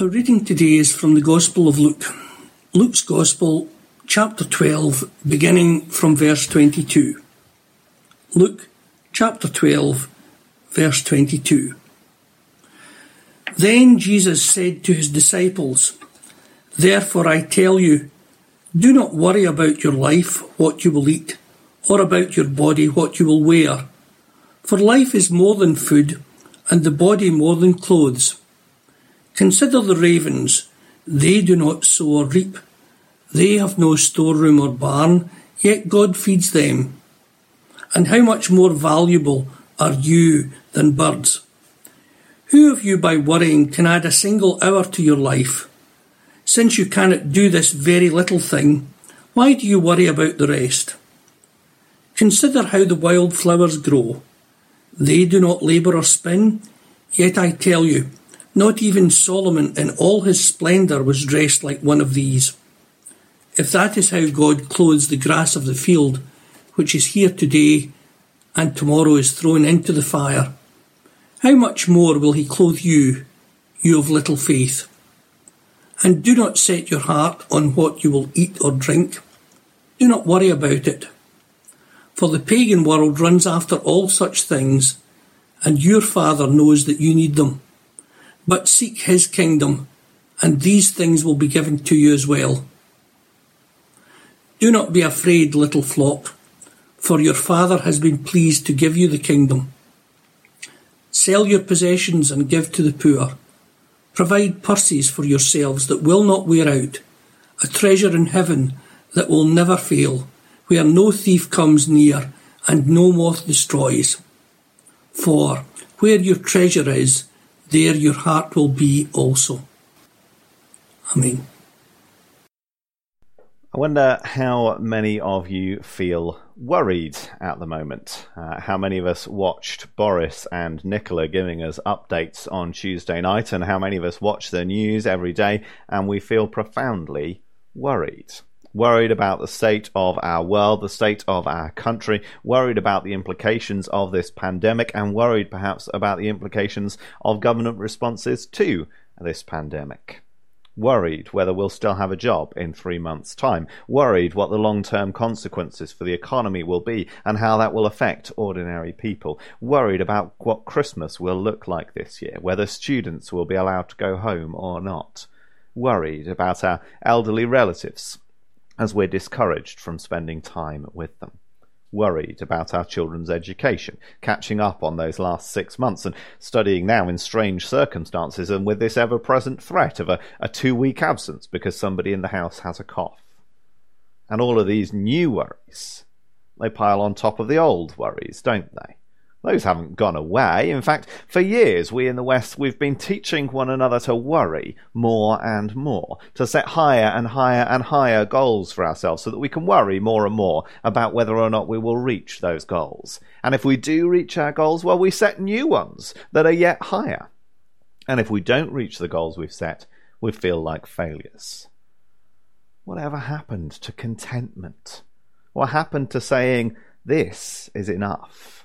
Our reading today is from the Gospel of Luke. Luke's Gospel, chapter 12, beginning from verse 22. Luke chapter 12, verse 22. Then Jesus said to his disciples, Therefore I tell you, do not worry about your life, what you will eat, or about your body, what you will wear. For life is more than food, and the body more than clothes. Consider the ravens, they do not sow or reap. They have no storeroom or barn, yet God feeds them. And how much more valuable are you than birds? Who of you by worrying can add a single hour to your life? Since you cannot do this very little thing, why do you worry about the rest? Consider how the wild flowers grow. They do not labour or spin, yet I tell you, not even Solomon in all his splendour was dressed like one of these. If that is how God clothes the grass of the field, which is here today and tomorrow is thrown into the fire, how much more will he clothe you, you of little faith? And do not set your heart on what you will eat or drink. Do not worry about it. For the pagan world runs after all such things, and your Father knows that you need them. But seek his kingdom, and these things will be given to you as well. Do not be afraid, little flock, for your Father has been pleased to give you the kingdom. Sell your possessions and give to the poor. Provide purses for yourselves that will not wear out, a treasure in heaven that will never fail, where no thief comes near and no moth destroys. For where your treasure is, there your heart will be also. Amen. I wonder how many of you feel worried at the moment. Uh, how many of us watched Boris and Nicola giving us updates on Tuesday night, and how many of us watch the news every day and we feel profoundly worried? Worried about the state of our world, the state of our country, worried about the implications of this pandemic, and worried perhaps about the implications of government responses to this pandemic. Worried whether we'll still have a job in three months' time, worried what the long term consequences for the economy will be and how that will affect ordinary people, worried about what Christmas will look like this year, whether students will be allowed to go home or not, worried about our elderly relatives as we're discouraged from spending time with them worried about our children's education, catching up on those last six months, and studying now in strange circumstances and with this ever present threat of a, a two week absence because somebody in the house has a cough. And all of these new worries, they pile on top of the old worries, don't they? Those haven't gone away. In fact, for years, we in the West, we've been teaching one another to worry more and more, to set higher and higher and higher goals for ourselves so that we can worry more and more about whether or not we will reach those goals. And if we do reach our goals, well, we set new ones that are yet higher. And if we don't reach the goals we've set, we feel like failures. Whatever happened to contentment? What happened to saying, this is enough?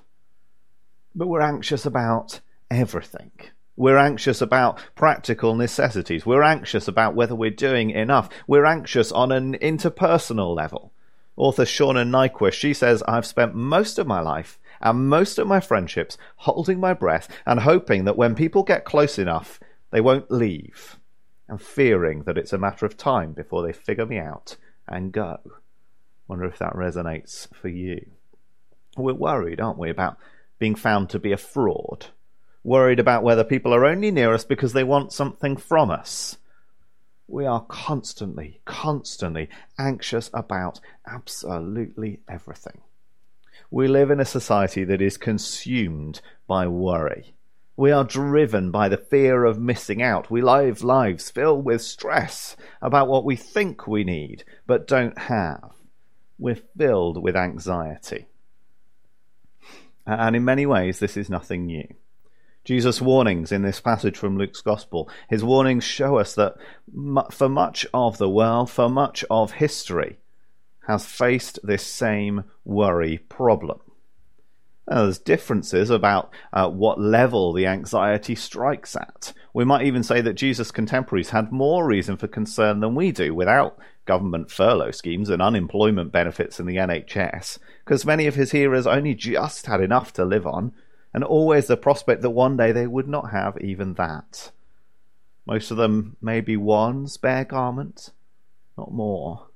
But we're anxious about everything. We're anxious about practical necessities. We're anxious about whether we're doing enough. We're anxious on an interpersonal level. Author Shauna Niequist, she says, I've spent most of my life and most of my friendships holding my breath and hoping that when people get close enough, they won't leave, and fearing that it's a matter of time before they figure me out and go. Wonder if that resonates for you. We're worried, aren't we, about being found to be a fraud, worried about whether people are only near us because they want something from us. We are constantly, constantly anxious about absolutely everything. We live in a society that is consumed by worry. We are driven by the fear of missing out. We live lives filled with stress about what we think we need but don't have. We're filled with anxiety. And in many ways, this is nothing new. Jesus' warnings in this passage from Luke's Gospel, his warnings show us that for much of the world, for much of history, has faced this same worry problem. Uh, there's differences about uh, what level the anxiety strikes at. We might even say that Jesus' contemporaries had more reason for concern than we do without government furlough schemes and unemployment benefits in the NHS, because many of his hearers only just had enough to live on, and always the prospect that one day they would not have even that. Most of them maybe one spare garment, not more.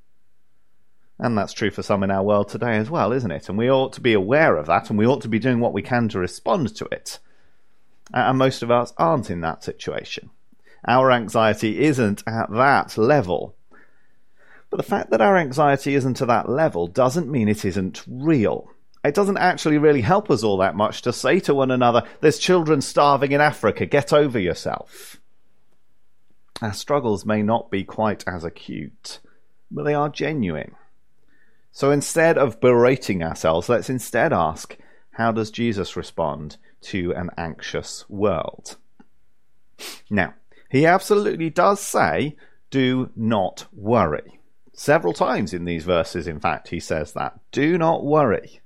And that's true for some in our world today as well, isn't it? And we ought to be aware of that and we ought to be doing what we can to respond to it. And most of us aren't in that situation. Our anxiety isn't at that level. But the fact that our anxiety isn't at that level doesn't mean it isn't real. It doesn't actually really help us all that much to say to one another, there's children starving in Africa, get over yourself. Our struggles may not be quite as acute, but they are genuine. So instead of berating ourselves, let's instead ask how does Jesus respond to an anxious world? Now, he absolutely does say, do not worry. Several times in these verses, in fact, he says that. Do not worry.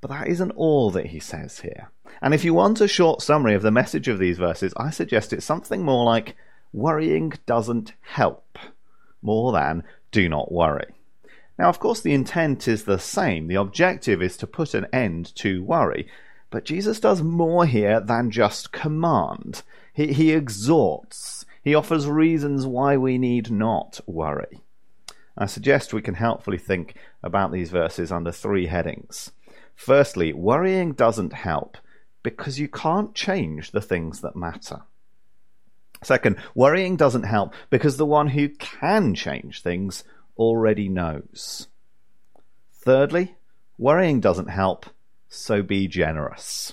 But that isn't all that he says here. And if you want a short summary of the message of these verses, I suggest it's something more like worrying doesn't help, more than do not worry. Now, of course, the intent is the same. The objective is to put an end to worry. But Jesus does more here than just command. He, he exhorts. He offers reasons why we need not worry. I suggest we can helpfully think about these verses under three headings. Firstly, worrying doesn't help because you can't change the things that matter. Second, worrying doesn't help because the one who can change things already knows. Thirdly, worrying doesn't help, so be generous.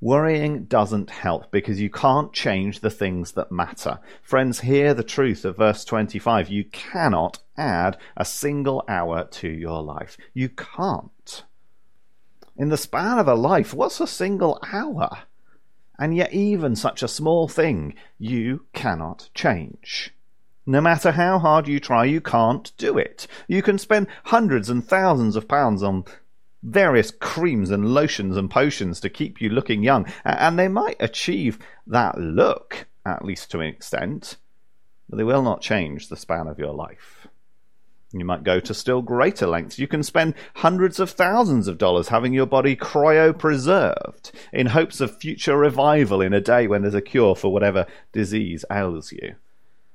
Worrying doesn't help because you can't change the things that matter. Friends, hear the truth of verse 25. You cannot add a single hour to your life. You can't. In the span of a life, what's a single hour? And yet, even such a small thing, you cannot change. No matter how hard you try, you can't do it. You can spend hundreds and thousands of pounds on various creams and lotions and potions to keep you looking young, and they might achieve that look, at least to an extent, but they will not change the span of your life. You might go to still greater lengths. You can spend hundreds of thousands of dollars having your body cryopreserved in hopes of future revival in a day when there's a cure for whatever disease ails you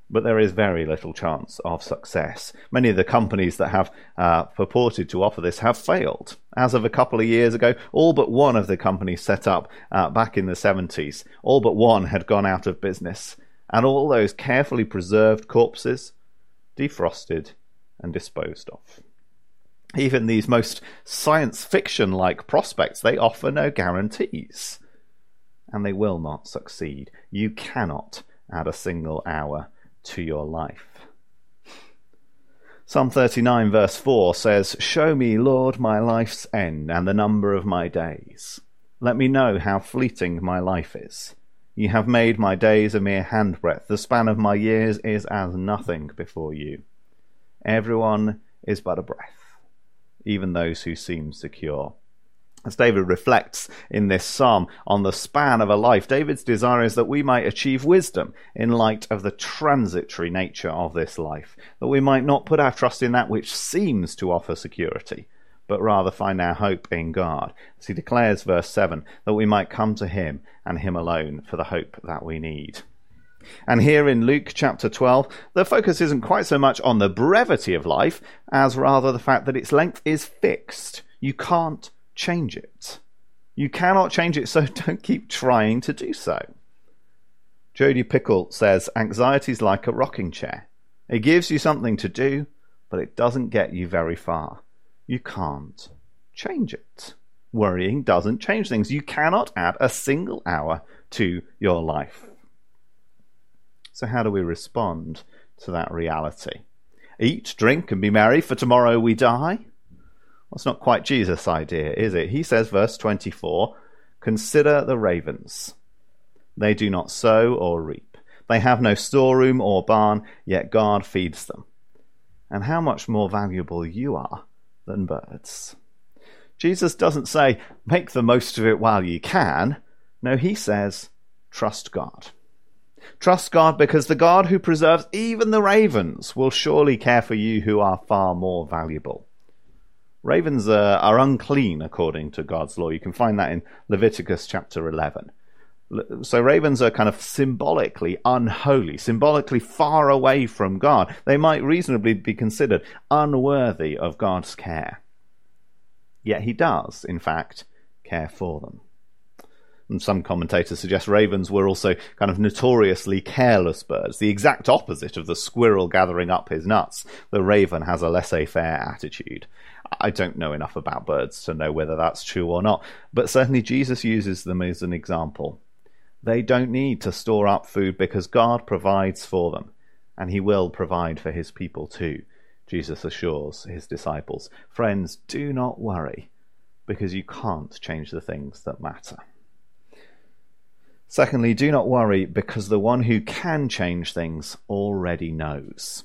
but there is very little chance of success. Many of the companies that have uh, purported to offer this have failed. As of a couple of years ago, all but one of the companies set up uh, back in the 70s, all but one had gone out of business, and all those carefully preserved corpses defrosted and disposed of. Even these most science fiction like prospects, they offer no guarantees. And they will not succeed. You cannot add a single hour to your life. Psalm 39, verse 4 says, Show me, Lord, my life's end and the number of my days. Let me know how fleeting my life is. You have made my days a mere handbreadth. The span of my years is as nothing before you. Everyone is but a breath, even those who seem secure. As David reflects in this psalm on the span of a life, David's desire is that we might achieve wisdom in light of the transitory nature of this life, that we might not put our trust in that which seems to offer security, but rather find our hope in God. As he declares, verse 7, that we might come to him and him alone for the hope that we need. And here in Luke chapter 12, the focus isn't quite so much on the brevity of life as rather the fact that its length is fixed. You can't change it. You cannot change it, so don't keep trying to do so. Jodi Picoult says anxiety is like a rocking chair. It gives you something to do, but it doesn't get you very far. You can't change it. Worrying doesn't change things. You cannot add a single hour to your life. So, how do we respond to that reality? Eat, drink, and be merry, for tomorrow we die? That's not quite Jesus' idea, is it? He says, verse 24, Consider the ravens. They do not sow or reap. They have no storeroom or barn, yet God feeds them. And how much more valuable you are than birds. Jesus doesn't say, make the most of it while you can. No, he says, trust God. Trust God because the God who preserves even the ravens will surely care for you who are far more valuable. Ravens are, are unclean according to God's law. You can find that in Leviticus chapter 11. So ravens are kind of symbolically unholy, symbolically far away from God. They might reasonably be considered unworthy of God's care. Yet he does, in fact, care for them. And some commentators suggest ravens were also kind of notoriously careless birds, the exact opposite of the squirrel gathering up his nuts. The raven has a laissez faire attitude. I don't know enough about birds to know whether that's true or not, but certainly Jesus uses them as an example. They don't need to store up food because God provides for them, and He will provide for His people too, Jesus assures His disciples. Friends, do not worry, because you can't change the things that matter. Secondly, do not worry because the one who can change things already knows.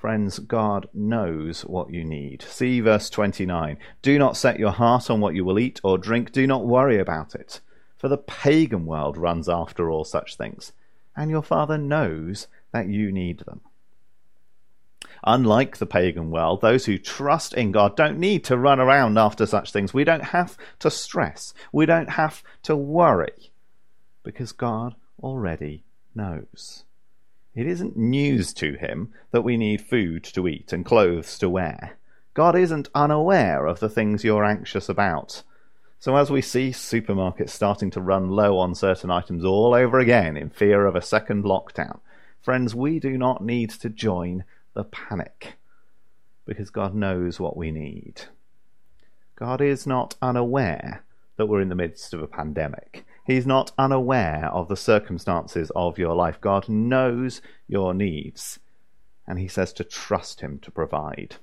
Friends, God knows what you need. See verse 29. Do not set your heart on what you will eat or drink. Do not worry about it. For the pagan world runs after all such things, and your Father knows that you need them. Unlike the pagan world, those who trust in God don't need to run around after such things. We don't have to stress. We don't have to worry, because God already knows. It isn't news to him that we need food to eat and clothes to wear. God isn't unaware of the things you're anxious about. So, as we see supermarkets starting to run low on certain items all over again in fear of a second lockdown, friends, we do not need to join the panic because God knows what we need. God is not unaware that we're in the midst of a pandemic. He's not unaware of the circumstances of your life. God knows your needs, and He says to trust Him to provide.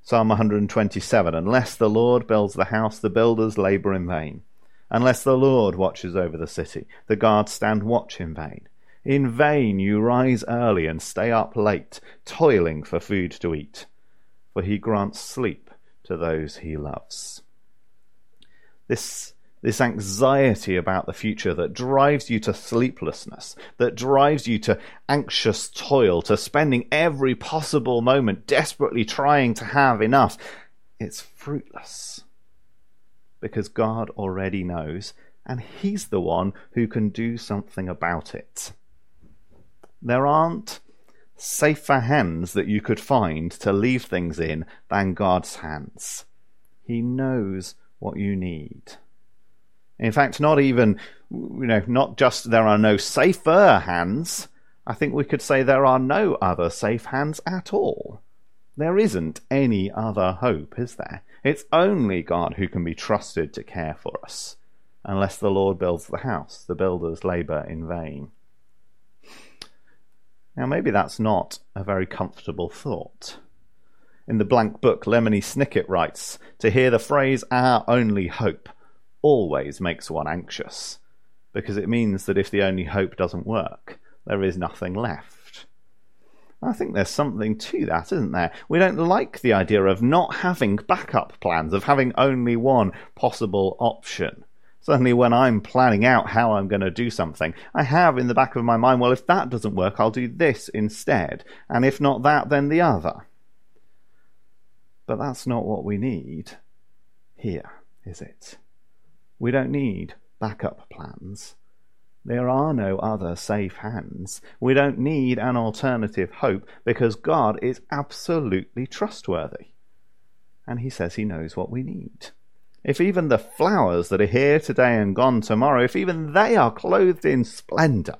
Psalm 127 Unless the Lord builds the house, the builders labor in vain. Unless the Lord watches over the city, the guards stand watch in vain. In vain you rise early and stay up late, toiling for food to eat, for he grants sleep to those he loves. This this anxiety about the future that drives you to sleeplessness, that drives you to anxious toil, to spending every possible moment desperately trying to have enough, it's fruitless. Because God already knows, and He's the one who can do something about it. There aren't safer hands that you could find to leave things in than God's hands. He knows what you need. In fact, not even, you know, not just there are no safer hands. I think we could say there are no other safe hands at all. There isn't any other hope, is there? It's only God who can be trusted to care for us. Unless the Lord builds the house, the builders labour in vain. Now, maybe that's not a very comfortable thought. In the blank book, Lemony Snicket writes To hear the phrase, our only hope, always makes one anxious, because it means that if the only hope doesn't work, there is nothing left. I think there's something to that, isn't there? We don't like the idea of not having backup plans, of having only one possible option. Certainly, when I'm planning out how I'm going to do something, I have in the back of my mind, well, if that doesn't work, I'll do this instead. And if not that, then the other. But that's not what we need here, is it? We don't need backup plans. There are no other safe hands. We don't need an alternative hope because God is absolutely trustworthy. And He says He knows what we need. If even the flowers that are here today and gone tomorrow, if even they are clothed in splendour,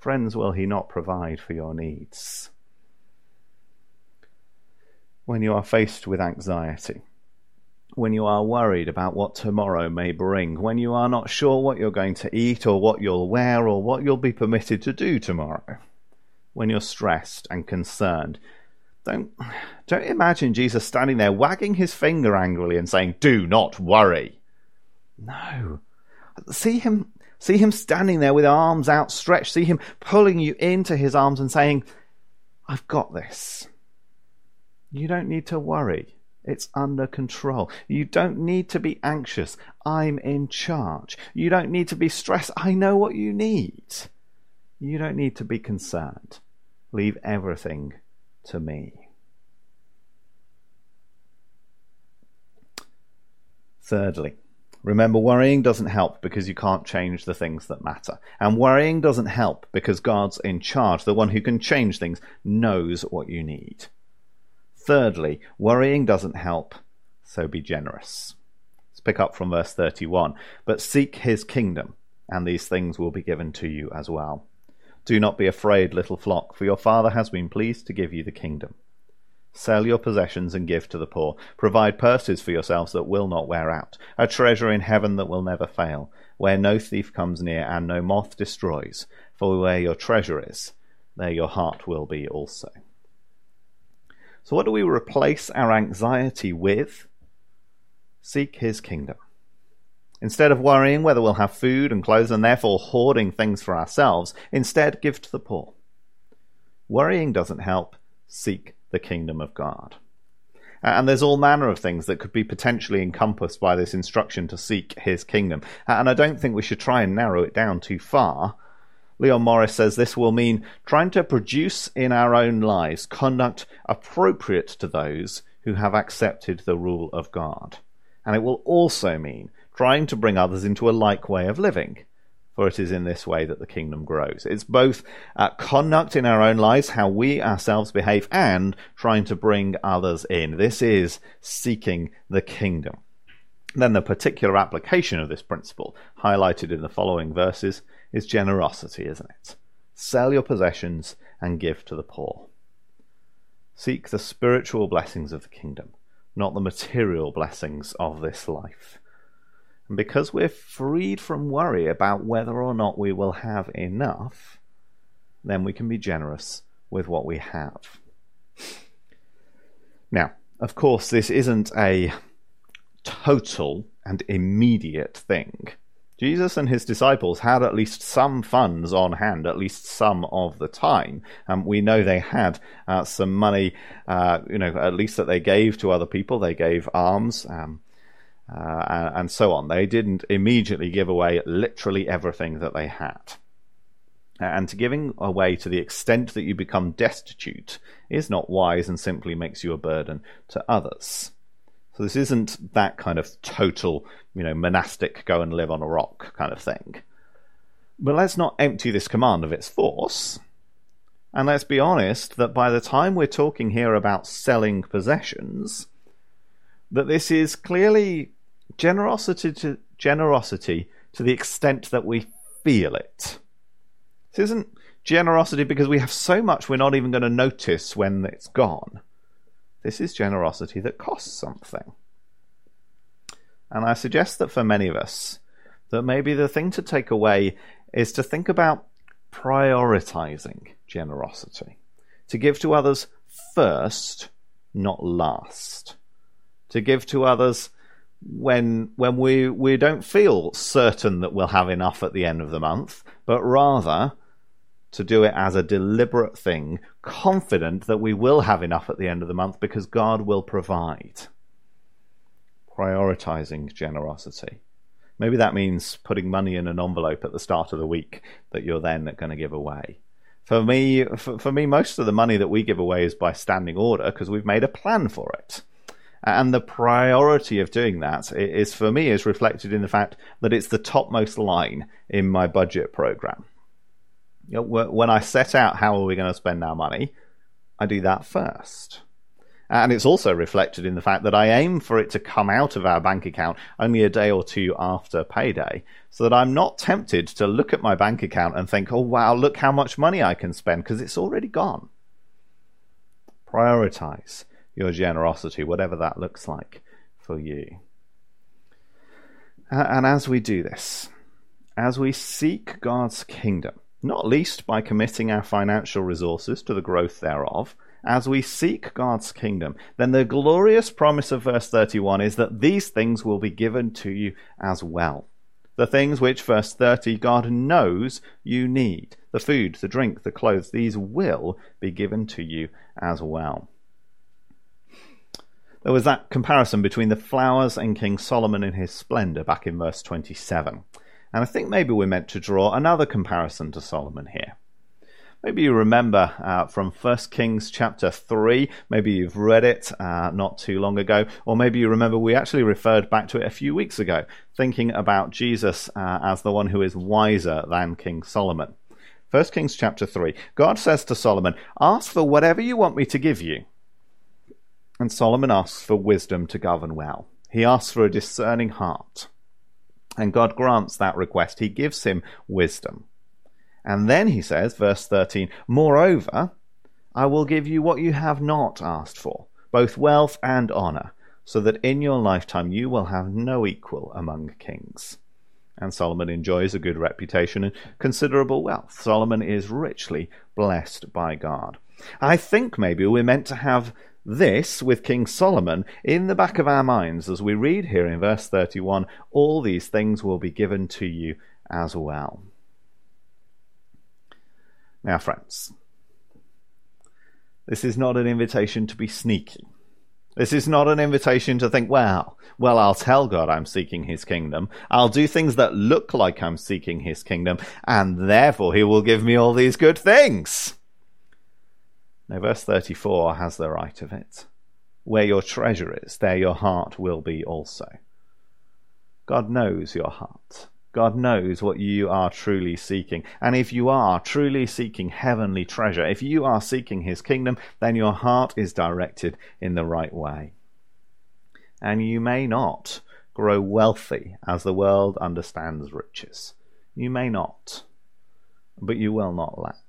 friends, will He not provide for your needs? When you are faced with anxiety, when you are worried about what tomorrow may bring, when you are not sure what you're going to eat or what you'll wear or what you'll be permitted to do tomorrow, when you're stressed and concerned, don't, don't imagine Jesus standing there wagging his finger angrily and saying, Do not worry. No. See him, see him standing there with arms outstretched. See him pulling you into his arms and saying, I've got this. You don't need to worry It's under control. You don't need to be anxious. I'm in charge. You don't need to be stressed. I know what you need. You don't need to be concerned. Leave everything to me. Thirdly, remember worrying doesn't help because you can't change the things that matter. And worrying doesn't help because God's in charge. The one who can change things knows what you need. Thirdly, worrying doesn't help, so be generous. Let's pick up from verse 31. But seek his kingdom, and these things will be given to you as well. Do not be afraid, little flock, for your Father has been pleased to give you the kingdom. Sell your possessions and give to the poor. Provide purses for yourselves that will not wear out, a treasure in heaven that will never fail, where no thief comes near and no moth destroys. For where your treasure is, there your heart will be also. So, what do we replace our anxiety with? Seek his kingdom. Instead of worrying whether we'll have food and clothes and therefore hoarding things for ourselves, instead give to the poor. Worrying doesn't help. Seek the kingdom of God. And there's all manner of things that could be potentially encompassed by this instruction to seek his kingdom. And I don't think we should try and narrow it down too far Leon Morris says this will mean trying to produce in our own lives conduct appropriate to those who have accepted the rule of God. And it will also mean trying to bring others into a like way of living, for it is in this way that the kingdom grows. It's both uh, conduct in our own lives, how we ourselves behave, and trying to bring others in. This is seeking the kingdom. Then the particular application of this principle, highlighted in the following verses, is generosity, isn't it? Sell your possessions and give to the poor. Seek the spiritual blessings of the kingdom, not the material blessings of this life. And because we're freed from worry about whether or not we will have enough, then we can be generous with what we have. Now, of course, this isn't a total and immediate thing. Jesus and his disciples had at least some funds on hand, at least some of the time. Um, we know they had uh, some money, uh, you know, at least that they gave to other people. They gave alms um, uh, and so on. They didn't immediately give away literally everything that they had. And to giving away to the extent that you become destitute is not wise and simply makes you a burden to others. So this isn't that kind of total, you know, monastic go and live on a rock kind of thing. But let's not empty this command of its force. And let's be honest that by the time we're talking here about selling possessions, that this is clearly generosity to generosity to the extent that we feel it. This isn't generosity because we have so much we're not even going to notice when it's gone. This is generosity that costs something. And I suggest that for many of us, that maybe the thing to take away is to think about prioritizing generosity. To give to others first, not last. To give to others when when we we don't feel certain that we'll have enough at the end of the month, but rather to do it as a deliberate thing, confident that we will have enough at the end of the month because God will provide. Prioritizing generosity. Maybe that means putting money in an envelope at the start of the week that you're then going to give away. For me, for, for me, most of the money that we give away is by standing order because we've made a plan for it. And the priority of doing that is, for me, is reflected in the fact that it's the topmost line in my budget program. You know, when I set out how are we going to spend our money, I do that first. And it's also reflected in the fact that I aim for it to come out of our bank account only a day or two after payday, so that I'm not tempted to look at my bank account and think, oh wow, look how much money I can spend, because it's already gone. Prioritize your generosity, whatever that looks like for you. And as we do this, as we seek God's kingdom, not least by committing our financial resources to the growth thereof, as we seek God's kingdom, then the glorious promise of verse 31 is that these things will be given to you as well. The things which, verse 30, God knows you need the food, the drink, the clothes, these will be given to you as well. There was that comparison between the flowers and King Solomon in his splendor back in verse 27. And I think maybe we're meant to draw another comparison to Solomon here. Maybe you remember uh, from 1 Kings chapter 3. Maybe you've read it uh, not too long ago. Or maybe you remember we actually referred back to it a few weeks ago, thinking about Jesus uh, as the one who is wiser than King Solomon. 1 Kings chapter 3. God says to Solomon, Ask for whatever you want me to give you. And Solomon asks for wisdom to govern well. He asks for a discerning heart. And God grants that request. He gives him wisdom. And then he says, verse 13, Moreover, I will give you what you have not asked for, both wealth and honor, so that in your lifetime you will have no equal among kings. And Solomon enjoys a good reputation and considerable wealth. Solomon is richly blessed by God. I think maybe we're meant to have this with King Solomon in the back of our minds as we read here in verse 31 all these things will be given to you as well. Now, friends, this is not an invitation to be sneaky. This is not an invitation to think, well, well, I'll tell God I'm seeking his kingdom. I'll do things that look like I'm seeking his kingdom, and therefore he will give me all these good things. Now, verse 34 has the right of it. Where your treasure is, there your heart will be also. God knows your heart. God knows what you are truly seeking. And if you are truly seeking heavenly treasure, if you are seeking his kingdom, then your heart is directed in the right way. And you may not grow wealthy as the world understands riches. You may not, but you will not lack.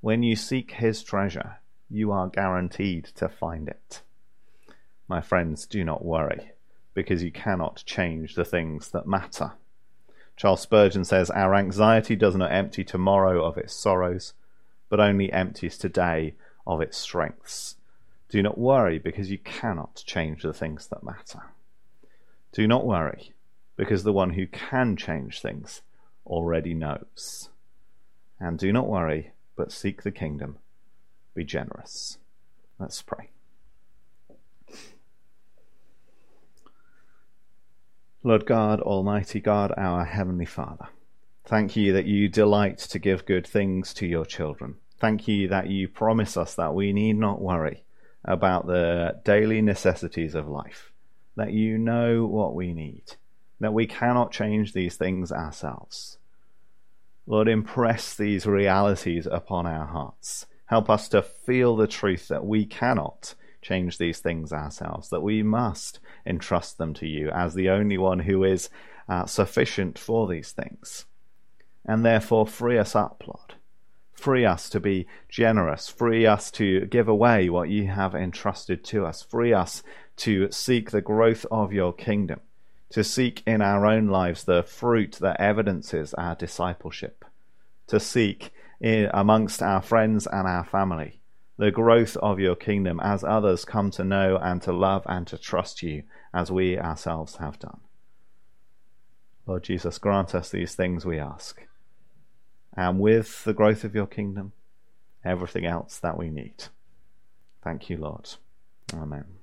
When you seek his treasure, you are guaranteed to find it. My friends, do not worry, because you cannot change the things that matter. Charles Spurgeon says, Our anxiety does not empty tomorrow of its sorrows, but only empties today of its strengths. Do not worry, because you cannot change the things that matter. Do not worry, because the one who can change things already knows. And do not worry, but seek the kingdom. Be generous. Let's pray. Lord God, Almighty God, our Heavenly Father, thank you that you delight to give good things to your children. Thank you that you promise us that we need not worry about the daily necessities of life, that you know what we need, that we cannot change these things ourselves. Lord, impress these realities upon our hearts. Help us to feel the truth that we cannot change these things ourselves, that we must entrust them to you as the only one who is uh, sufficient for these things. And therefore, free us up, Lord. Free us to be generous. Free us to give away what you have entrusted to us. Free us to seek the growth of your kingdom to seek in our own lives the fruit that evidences our discipleship, to seek in, amongst our friends and our family the growth of your kingdom as others come to know and to love and to trust you as we ourselves have done. Lord Jesus, grant us these things we ask. And with the growth of your kingdom, everything else that we need. Thank you, Lord. Amen.